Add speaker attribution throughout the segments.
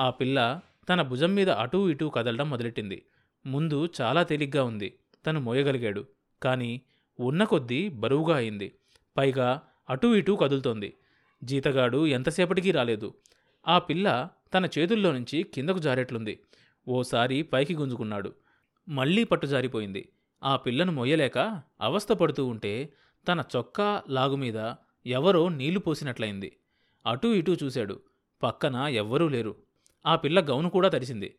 Speaker 1: ఆ పిల్ల తన భుజం మీద అటూ ఇటూ కదలడం మొదలెట్టింది. ముందు చాలా తేలిగ్గా ఉంది. తను మోయగలిగాడు. కానీ ఉన్న కొద్దీ బరువుగా అయింది. పైగా అటూ ఇటూ కదులుతోంది. జీతగాడు ఎంతసేపటికి రాలేదు. ఆ పిల్ల తన చేతుల్లో నుంచి కిందకు జారేట్లుంది. ఓసారి పైకి గుంజుకున్నాడు. మళ్ళీ పట్టు జారిపోయింది. ఆ పిల్లను మొయ్యలేక అవస్థ పడుతూ ఉంటే తన చొక్కా లాగు మీద ఎవరో నీళ్ళు పోసినట్లయింది. అటూ ఇటూ చూశాడు. పక్కన ఎవ్వరూ లేరు. ఆ పిల్ల గౌను కూడా తడిసింది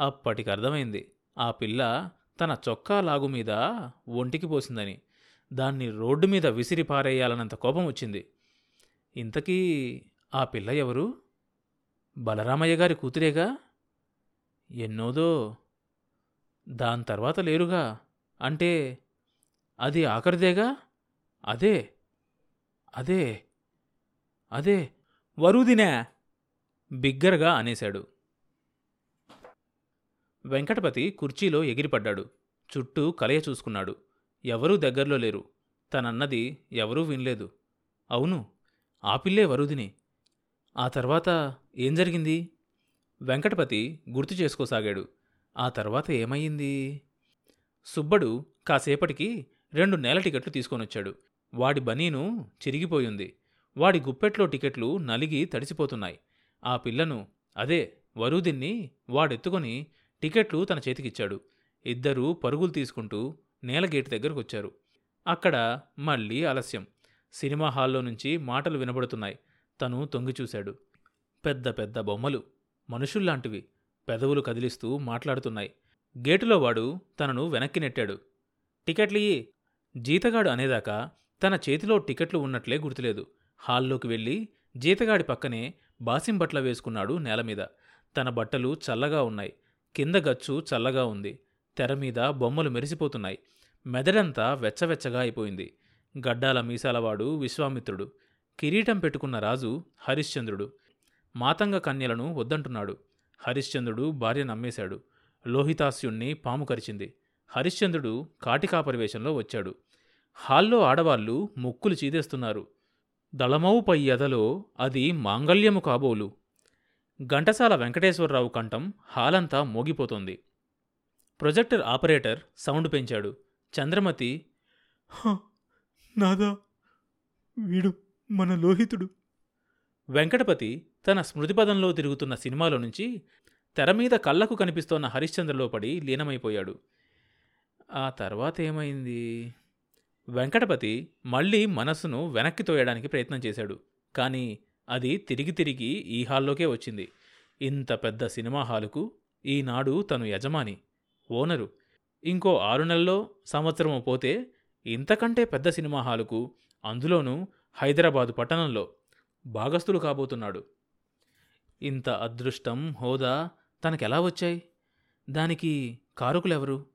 Speaker 1: అప్పటికి అర్థమైంది ఆ పిల్ల తన చొక్కా లాగు మీద ఒంటికి పోసిందని దాన్ని రోడ్డు మీద విసిరి పారేయాలన్నంత కోపం వచ్చింది. ఇంతకీ ఆ పిల్ల ఎవరు? బలరామయ్య గారి కూతురేగా? ఎన్నోదో. దాని తర్వాత లేరుగా. అంటే అది ఆఖరిదేగా? అదే. అదే. అదే. వరుదినే. బిగ్గరగా అనేశాడు. వెంకటపతి కుర్చీలో ఎగిరిపడ్డాడు. చుట్టూ కలయ చూసుకున్నాడు. ఎవరూ దగ్గరలో లేరు. తనన్నది ఎవరూ వినలేదు. అవును ఆ పిల్లే వరుదిని ఆ తర్వాత ఏం జరిగింది? వెంకటపతి గుర్తు చేసుకోసాగాడు. ఆ తర్వాత ఏమయ్యింది? సుబ్బడు కాసేపటికి రెండు నెల టికెట్లు తీసుకొనొచ్చాడు. వాడి బనీను చిరిగిపోయింది. వాడి గుప్పెట్లో టికెట్లు నలిగి తడిసిపోతున్నాయి. ఆ పిల్లను అదే వరుదిన్ని వాడెత్తుకొని టికెట్లు తన చేతికిచ్చాడు. ఇద్దరూ పరుగులు తీసుకుంటూ నేలగేటు దగ్గరకు వచ్చారు అక్కడ మళ్ళీ ఆలస్యం. సినిమా హాల్లో నుంచి మాటలు వినబడుతున్నాయి. తను తొంగి చూశాడు. పెద్ద పెద్ద బొమ్మలు మనుషుల్లాంటివి పెదవులు కదిలిస్తూ మాట్లాడుతున్నాయి. గేటులో వాడు తనను వెనక్కి నెట్టాడు. టికెట్లియ్యి జీతగాడు అనేదాకా తన చేతిలో టికెట్లు ఉన్నట్లే గుర్తులేదు. హాల్లోకి వెళ్ళి జీతగాడి పక్కనే బాసింబట్ల వేసుకున్నాడు నేల మీద. తన బట్టలు చల్లగా ఉన్నాయి. కింద గచ్చు చల్లగా ఉంది. తెర మీద బొమ్మలు మెరిసిపోతున్నాయి. మెదడంతా వెచ్చవెచ్చగా అయిపోయింది. గడ్డాల మీసాలవాడు విశ్వామిత్రుడు. కిరీటం పెట్టుకున్న రాజు హరిశ్చంద్రుడు. మాతంగ కన్యలను వద్దంటున్నాడు. హరిశ్చంద్రుడు భార్య నమ్మేశాడు. లోహితాస్యుణ్ణి పాము కరిచింది. హరిశ్చంద్రుడు కాటికాపరివేశంలో వచ్చాడు. హాల్లో ఆడవాళ్ళు ముక్కులు చీదేస్తున్నారు. దళమౌ పై ఎదలో అది మాంగల్యము కాబోలు. ఘంటసాల వెంకటేశ్వరరావు కంఠం హాలంతా మోగిపోతోంది. ప్రొజెక్టర్ ఆపరేటర్ సౌండ్ పెంచాడు. చంద్రమతి
Speaker 2: నాదా వీడు మన లోహితుడు.
Speaker 1: వెంకటపతి తన స్మృతిపదంలో తిరుగుతున్న సినిమాలో నుంచి తెర మీద కళ్ళకు కనిపిస్తోన్న హరిశ్చంద్రలో పడి లీనమైపోయాడు. ఆ తర్వాత ఏమైంది? వెంకటపతి మళ్ళీ మనస్సును వెనక్కి తోయడానికి ప్రయత్నం చేశాడు. కానీ అది తిరిగి తిరిగి ఈ హాల్లోకే వచ్చింది. ఇంత పెద్ద సినిమా హాలుకు ఈనాడు తను యజమాని ఓనరు. ఇంకో ఆరు నెలల్లో సంవత్సరము పోతే ఇంతకంటే పెద్ద సినిమా హాలుకు అందులోనూ హైదరాబాదు పట్టణంలో భాగస్థులు కాబోతున్నాడు. ఇంత అదృష్టం హోదా తనకెలా వచ్చాయి? దానికి కారుకులెవరు?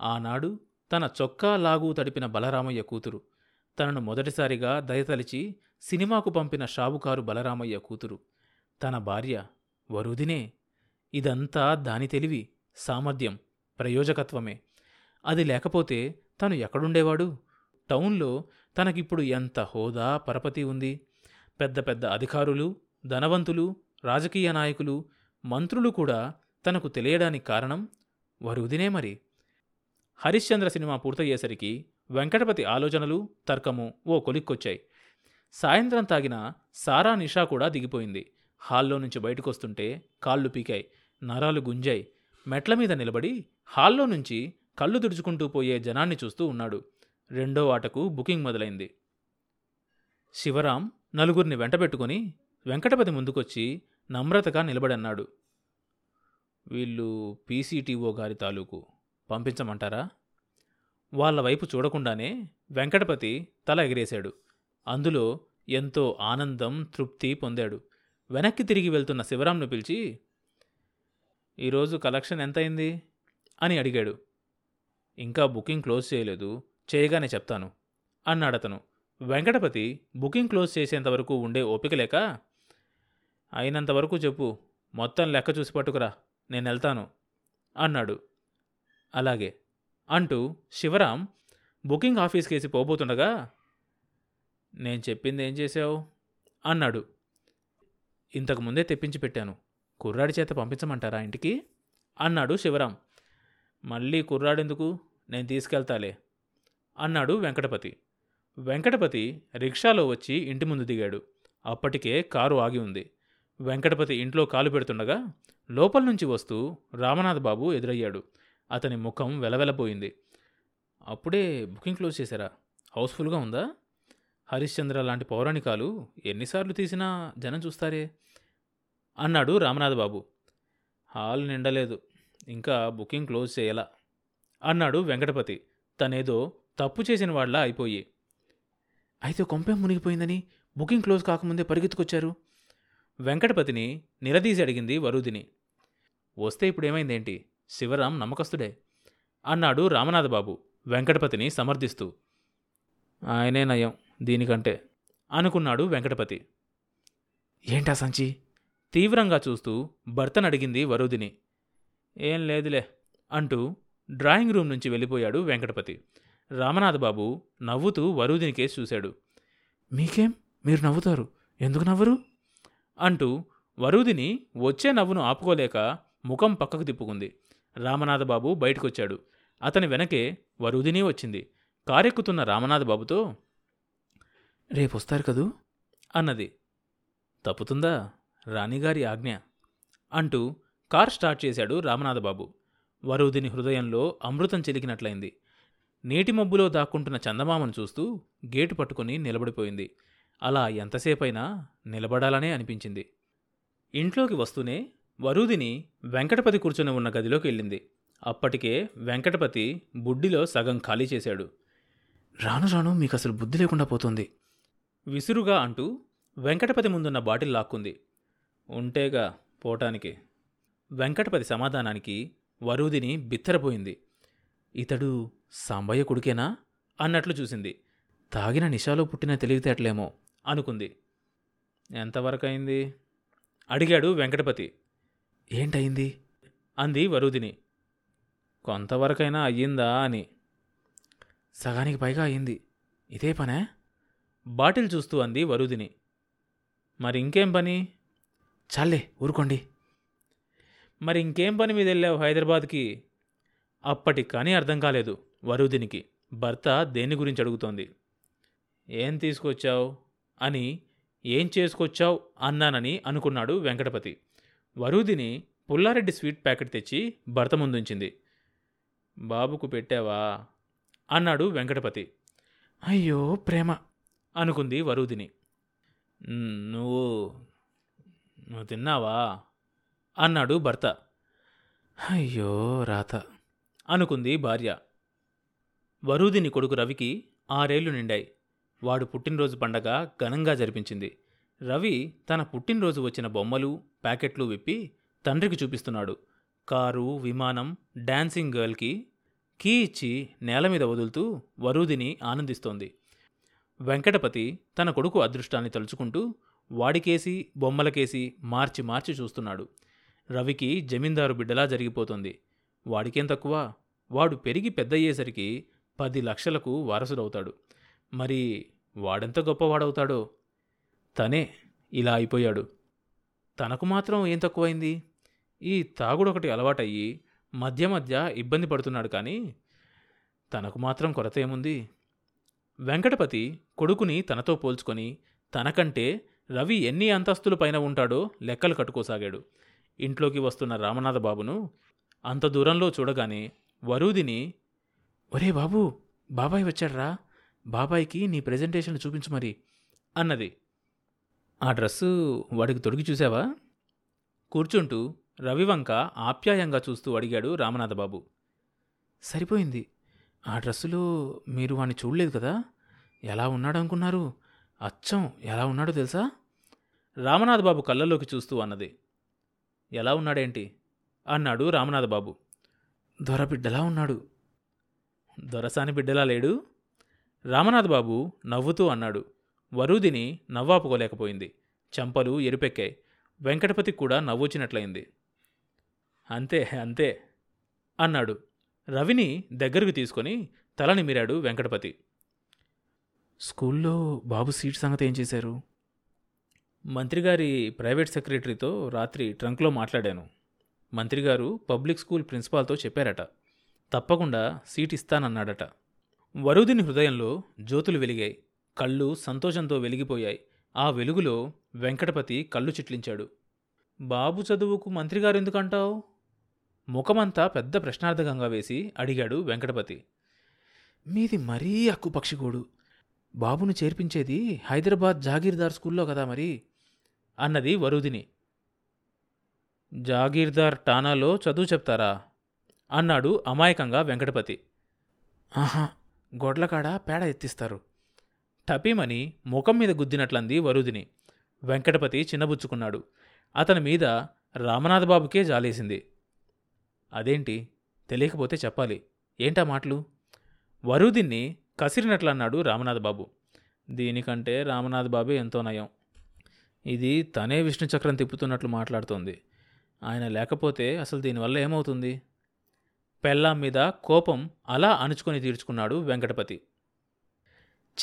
Speaker 1: ఆనాడు తన చొక్కా లాగు తడిపిన బలరామయ్య కూతురు. తనను మొదటిసారిగా దయతలిచి సినిమాకు పంపిన షావుకారు బలరామయ్య కూతురు. తన భార్య వరుదినే. ఇదంతా దాని తెలివి సామర్థ్యం ప్రయోజకత్వమే. అది లేకపోతే తను ఎక్కడుండేవాడు? టౌన్లో తనకిప్పుడు ఎంత హోదా పరపతి ఉంది? పెద్ద పెద్ద అధికారులు ధనవంతులు రాజకీయ నాయకులు మంత్రులు కూడా తనకు తెలియడానికి కారణం వరుదినే మరి. హరిశ్చంద్ర సినిమా పూర్తయ్యేసరికి వెంకటపతి ఆలోచనలు తర్కము ఓ కొలిక్కొచ్చాయి. సాయంత్రం తాగిన సారా నిషా కూడా దిగిపోయింది. హాల్లో నుంచి బయటకొస్తుంటే కాళ్ళు పీకాయి నరాలు గుంజాయి. మెట్ల మీద నిలబడి హాల్లో నుంచి కళ్ళు తుడుచుకుంటూ పోయే జనాన్ని చూస్తూ ఉన్నాడు. రెండో ఆటకు బుకింగ్ మొదలైంది. శివరాం నలుగురిని వెంటబెట్టుకుని వెంకటపతి ముందుకొచ్చి నమ్రతగా నిలబడన్నాడు. వీళ్ళు పీసీటీఓ గారి తాలూకు పంపించమంటారా? వాళ్ళ వైపు చూడకుండానే వెంకటపతి తల ఎగిరేశాడు. అందులో ఎంతో ఆనందం తృప్తి పొందాడు. వెనక్కి తిరిగి వెళ్తున్న శివరాంను పిలిచి ఈరోజు కలెక్షన్ ఎంతయింది? అని అడిగాడు. ఇంకా బుకింగ్ క్లోజ్ చేయలేదు చేయగానే చెప్తాను అన్నాడతను వెంకటపతి బుకింగ్ క్లోజ్ చేసేంతవరకు ఉండే ఓపిక లేక? అయినంతవరకు చెప్పు మొత్తం లెక్క చూసి పట్టుకురా నేను వెళ్తాను అన్నాడు. అలాగే. అంటూ శివరాం బుకింగ్ ఆఫీస్ కేసి పోబోతుండగా నేను చెప్పింది ఏం చేశావు? అన్నాడు. ఇంతకు ముందే తెప్పించి పెట్టాను. కుర్రాడి చేత పంపించమంటారా ఇంటికి? అన్నాడు శివరాం. మళ్ళీ కుర్రాడెందుకు? నేను తీసుకెళ్తాలే. అన్నాడు వెంకటపతి. వెంకటపతి రిక్షాలో వచ్చి ఇంటి ముందు దిగాడు. అప్పటికే కారు ఆగి ఉంది. వెంకటపతి ఇంట్లో కాలు పెడుతుండగా లోపల నుంచి వస్తూ రామనాథ్ బాబు ఎదురయ్యాడు. అతని ముఖం వెలవెలపోయింది. అప్పుడే బుకింగ్ క్లోజ్ చేశారా? హౌస్ఫుల్గా ఉందా? హరిశ్చంద్ర లాంటి పౌరాణికాలు ఎన్నిసార్లు తీసినా జనం చూస్తారే? అన్నాడు రామనాథబాబు. హాల్ నిండలేదు. ఇంకా బుకింగ్ క్లోజ్ చేయాల అన్నాడు వెంకటపతి. తనేదో తప్పు చేసిన వాళ్ళ అయిపోయి. అయితే కొంపెం మునిగిపోయిందని బుకింగ్ క్లోజ్ కాకముందే పరిగెత్తుకొచ్చారు? వెంకటపతిని నిలదీసి అడిగింది వరుదిని. వస్తే ఇప్పుడేమైందేంటి? శివరాం నమ్మకస్తుడే. అన్నాడు రామనాథబాబు వెంకటపతిని సమర్థిస్తూ. ఆయనే నయం దీనికంటే అనుకున్నాడు వెంకటపతి. ఏంటా సంచి? తీవ్రంగా చూస్తూ భర్తనడిగింది వరుదిని. ఏం లేదులే అంటూ డ్రాయింగ్ రూమ్ నుంచి వెళ్ళిపోయాడు వెంకటపతి. రామనాథబాబు నవ్వుతూ వరుదిని కేసు చూశాడు. మీకేం? మీరు నవ్వుతారు. ఎందుకు నవ్వరు? అంటూ వరుదిని వచ్చే నవ్వును ఆపుకోలేక ముఖం పక్కకు తిప్పుకుంది. రామనాథబాబు బయటకొచ్చాడు. అతని వెనకే వరుదిని వచ్చింది. కారెక్కుతున్న రామనాథబాబుతో రేపొస్తారు కదూ? అన్నది. తప్పుతుందా? రాణిగారి ఆజ్ఞ అంటూ కార్ స్టార్ట్ చేశాడు రామనాథబాబు. వరుదిని హృదయంలో అమృతం చెలికినట్లయింది. నీటి మబ్బులో దాక్కుంటున్న చందమామను చూస్తూ గేటు పట్టుకుని నిలబడిపోయింది. అలా ఎంతసేపైనా నిలబడాలనే అనిపించింది. ఇంట్లోకి వస్తూనే వరూదిని వెంకటపతి కూర్చొని ఉన్న గదిలోకి వెళ్ళింది. అప్పటికే వెంకటపతి బుడ్డిలో సగం ఖాళీ చేశాడు. రాను రాను మీకు అసలు బుద్ధి లేకుండా పోతుంది. విసురుగా అంటూ వెంకటపతి ముందున్న బాటిల్ లాక్కుంది. ఉంటేగా పోటానికి. వెంకటపతి సమాధానానికి వరూదిని బిత్తరపోయింది. ఇతడు సాంబయ్య కొడుకేనా? అన్నట్లు చూసింది. తాగిన నిషాలో పుట్టిన తెలివితేటలేమో అనుకుంది. ఎంతవరకైంది అడిగాడు వెంకటపతి. ఏంటయింది? అంది వరుదిని. కొంతవరకైనా అయ్యిందా అని. సగానికి పైగా అయింది ఇదే పనే? బాటిల్ చూస్తూ అంది వరుదిని. మరి ఇంకేం పని? చాలే ఊరుకోండి. మరి ఇంకేం పని మీద వెళ్ళావు హైదరాబాద్కి? అప్పటికి కానీ అర్థం కాలేదు వరుదినికి. భర్త దేని గురించి అడుగుతోంది? ఏం తీసుకొచ్చావు? అని ఏం చేసుకొచ్చావు? అన్నానని అనుకున్నాడు వెంకటపతి. వరూదిని పుల్లారెడ్డి స్వీట్ ప్యాకెట్ తెచ్చి భర్త ముందుంచింది. బాబుకు పెట్టావా? అన్నాడు వెంకటపతి. అయ్యో ప్రేమ అనుకుంది వరూదిని. నువ్వు నువ్వు తిన్నావా? అన్నాడు భర్త. అయ్యో రాత అనుకుంది భార్య. వరూదిని కొడుకు రవికి ఆరేళ్ళు నిండాయి. వాడు పుట్టినరోజు పండగ ఘనంగా జరిపించింది. రవి తన పుట్టినరోజు వచ్చిన బొమ్మలు ప్యాకెట్లు విప్పి తండ్రికి చూపిస్తున్నాడు. కారు విమానం డాన్సింగ్ గర్ల్కి కీ ఇచ్చి నేల మీద వదులుతూ వరూదిని ఆనందిస్తోంది. వెంకటపతి తన కొడుకు అదృష్టాన్ని తలుచుకుంటూ వాడికేసి బొమ్మలకేసి మార్చి మార్చి చూస్తున్నాడు. రవికి జమీందారు బిడ్డలా జరిగిపోతుంది. వాడికేం తక్కువ? వాడు పెరిగి పెద్దయ్యేసరికి పది లక్షలకు వారసుడవుతాడు. మరి వాడెంత గొప్పవాడవుతాడో? తనే ఇలా అయిపోయాడు. తనకు మాత్రం ఏం తక్కువైంది? ఈ తాగుడొకటి అలవాటయ్యి మధ్య మధ్య ఇబ్బంది పడుతున్నాడు కానీ తనకు మాత్రం కొరత ఏముంది? వెంకటపతి కొడుకుని తనతో పోల్చుకొని తనకంటే రవి ఎన్ని అంతస్తుల పైన ఉంటాడో లెక్కలు కట్టుకోసాగాడు. ఇంట్లోకి వస్తున్న రామనాథ బాబును అంత దూరంలో చూడగానే వరూదిని ఒరే బాబు బాబాయ్ వచ్చాడ్రా. బాబాయ్కి నీ ప్రెజెంటేషన్ చూపించు మరి అన్నది. ఆ డ్రెస్సు వాడికి తొడిగి చూసావా? కూర్చుంటూ రవివంక ఆప్యాయంగా చూస్తూ అడిగాడు రామనాథబాబు. సరిపోయింది. ఆ డ్రెస్సులో మీరు వాణ్ణి చూడలేదు కదా? ఎలా ఉన్నాడు అనుకున్నారు అచ్చం ఎలా ఉన్నాడో తెలుసా? రామనాథబాబు కళ్ళల్లోకి చూస్తూ అన్నది. ఎలా ఉన్నాడేంటి? అన్నాడు రామనాథబాబు. దొరబిడ్డలా ఉన్నాడు. దొరసాని బిడ్డలా లేడు? రామనాథబాబు నవ్వుతూ అన్నాడు. వరూదిని నవ్వాపుకోలేకపోయింది. చెంపలు ఎరుపెక్కాయి వెంకటపతి కూడా నవ్వొచ్చినట్లయింది. అంతే అంతే అన్నాడు. రవిని దగ్గరకు తీసుకొని తల నిమిరాడు వెంకటపతి. స్కూల్లో బాబు సీట్ సంగతి ఏం చేశారు? మంత్రిగారి ప్రైవేట్ సెక్రటరీతో రాత్రి ట్రంక్లో మాట్లాడాను. మంత్రిగారు పబ్లిక్ స్కూల్ ప్రిన్సిపాల్తో చెప్పారట. తప్పకుండా సీట్ ఇస్తానన్నాడట. వరుదిని హృదయంలో జ్యోతులు వెలిగాయి. కళ్ళు సంతోషంతో వెలిగిపోయాయి. ఆ వెలుగులో వెంకటపతి కళ్ళు చిట్లించాడు. బాబు చదువుకు మంత్రిగారు ఎందుకంటావు ముఖమంతా పెద్ద ప్రశ్నార్థకంగా వేసి అడిగాడు వెంకటపతి. మీది మరీ అక్కుపక్షిగోడు బాబును చేర్పించేది హైదరాబాద్ జాగీర్దార్ స్కూల్లో కదా మరి? అన్నది వరుదిని. జాగీర్దార్ టానాలో చదువు చెప్తారా? అన్నాడు అమాయకంగా వెంకటపతి. ఆహా గొడ్లకాడ పేడ ఎత్తిస్తారు. టపీమని ముఖం మీద గుద్దినట్లంది వరుదిని. వెంకటపతి చిన్నబుచ్చుకున్నాడు. అతని మీద రామనాథబాబుకే జాలేసింది. అదేంటి? తెలియకపోతే చెప్పాలి. ఏంటా మాటలు? వరుదిన్ని కసిరినట్లన్నాడు రామనాథబాబు. దీనికంటే రామనాథబాబు ఎంతో నయం. ఇది తనే విష్ణు చక్రం తిప్పుతున్నట్లు మాట్లాడుతోంది. ఆయన లేకపోతే అసలు దీనివల్ల ఏమవుతుంది? పెళ్ళాం మీద కోపం అలా అణుచుకొని తీర్చుకున్నాడు వెంకటపతి.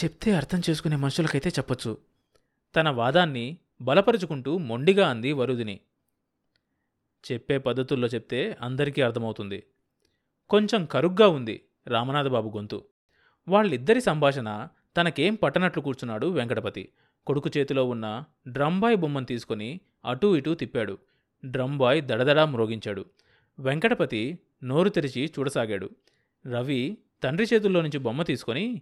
Speaker 1: చెప్తే అర్థం చేసుకునే మనుషులకైతే చెప్పొచ్చు. తన వాదాన్ని బలపరుచుకుంటూ మొండిగా అంది వరుదిని. చెప్పే పద్ధతుల్లో చెప్తే అందరికీ అర్థమవుతుంది. కొంచెం కరుగ్గా ఉంది రామనాథబాబు గొంతు. వాళ్ళిద్దరి సంభాషణ తనకేం పట్టనట్లు కూర్చున్నాడు వెంకటపతి. కొడుకు చేతిలో ఉన్న డ్రంబాయ్ బొమ్మను తీసుకొని అటూ ఇటూ తిప్పాడు. డ్రంబాయ్ దడదడా మ్రోగించాడు. వెంకటపతి నోరు తెరిచి చూడసాగాడు. రవి తండ్రి చేతుల్లో నుంచి బొమ్మ తీసుకొని